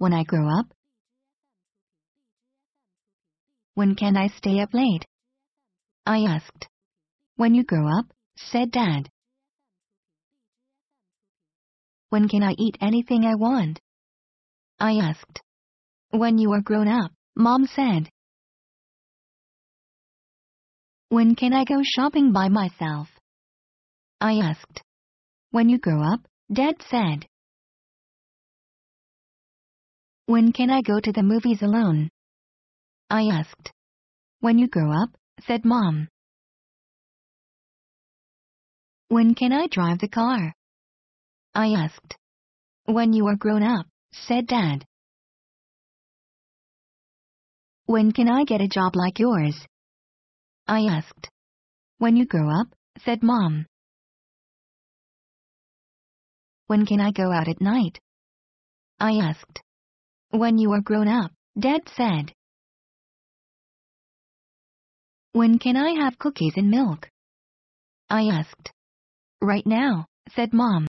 When I grow up? When can I stay up late? I asked. When you grow up, said Dad. When can I eat anything I want? I asked. When you are grown up, Mom said. When can I go shopping by myself? I asked. When you grow up, Dad said. When can I go to the movies alone? I asked. When you grow up, said Mom. When can I drive the car? I asked. When you are grown up, said Dad. When can I get a job like yours? I asked. When you grow up, said Mom. When can I go out at night? I asked. When you are grown up, Dad said. When can I have cookies and milk? I asked. Right now, said Mom.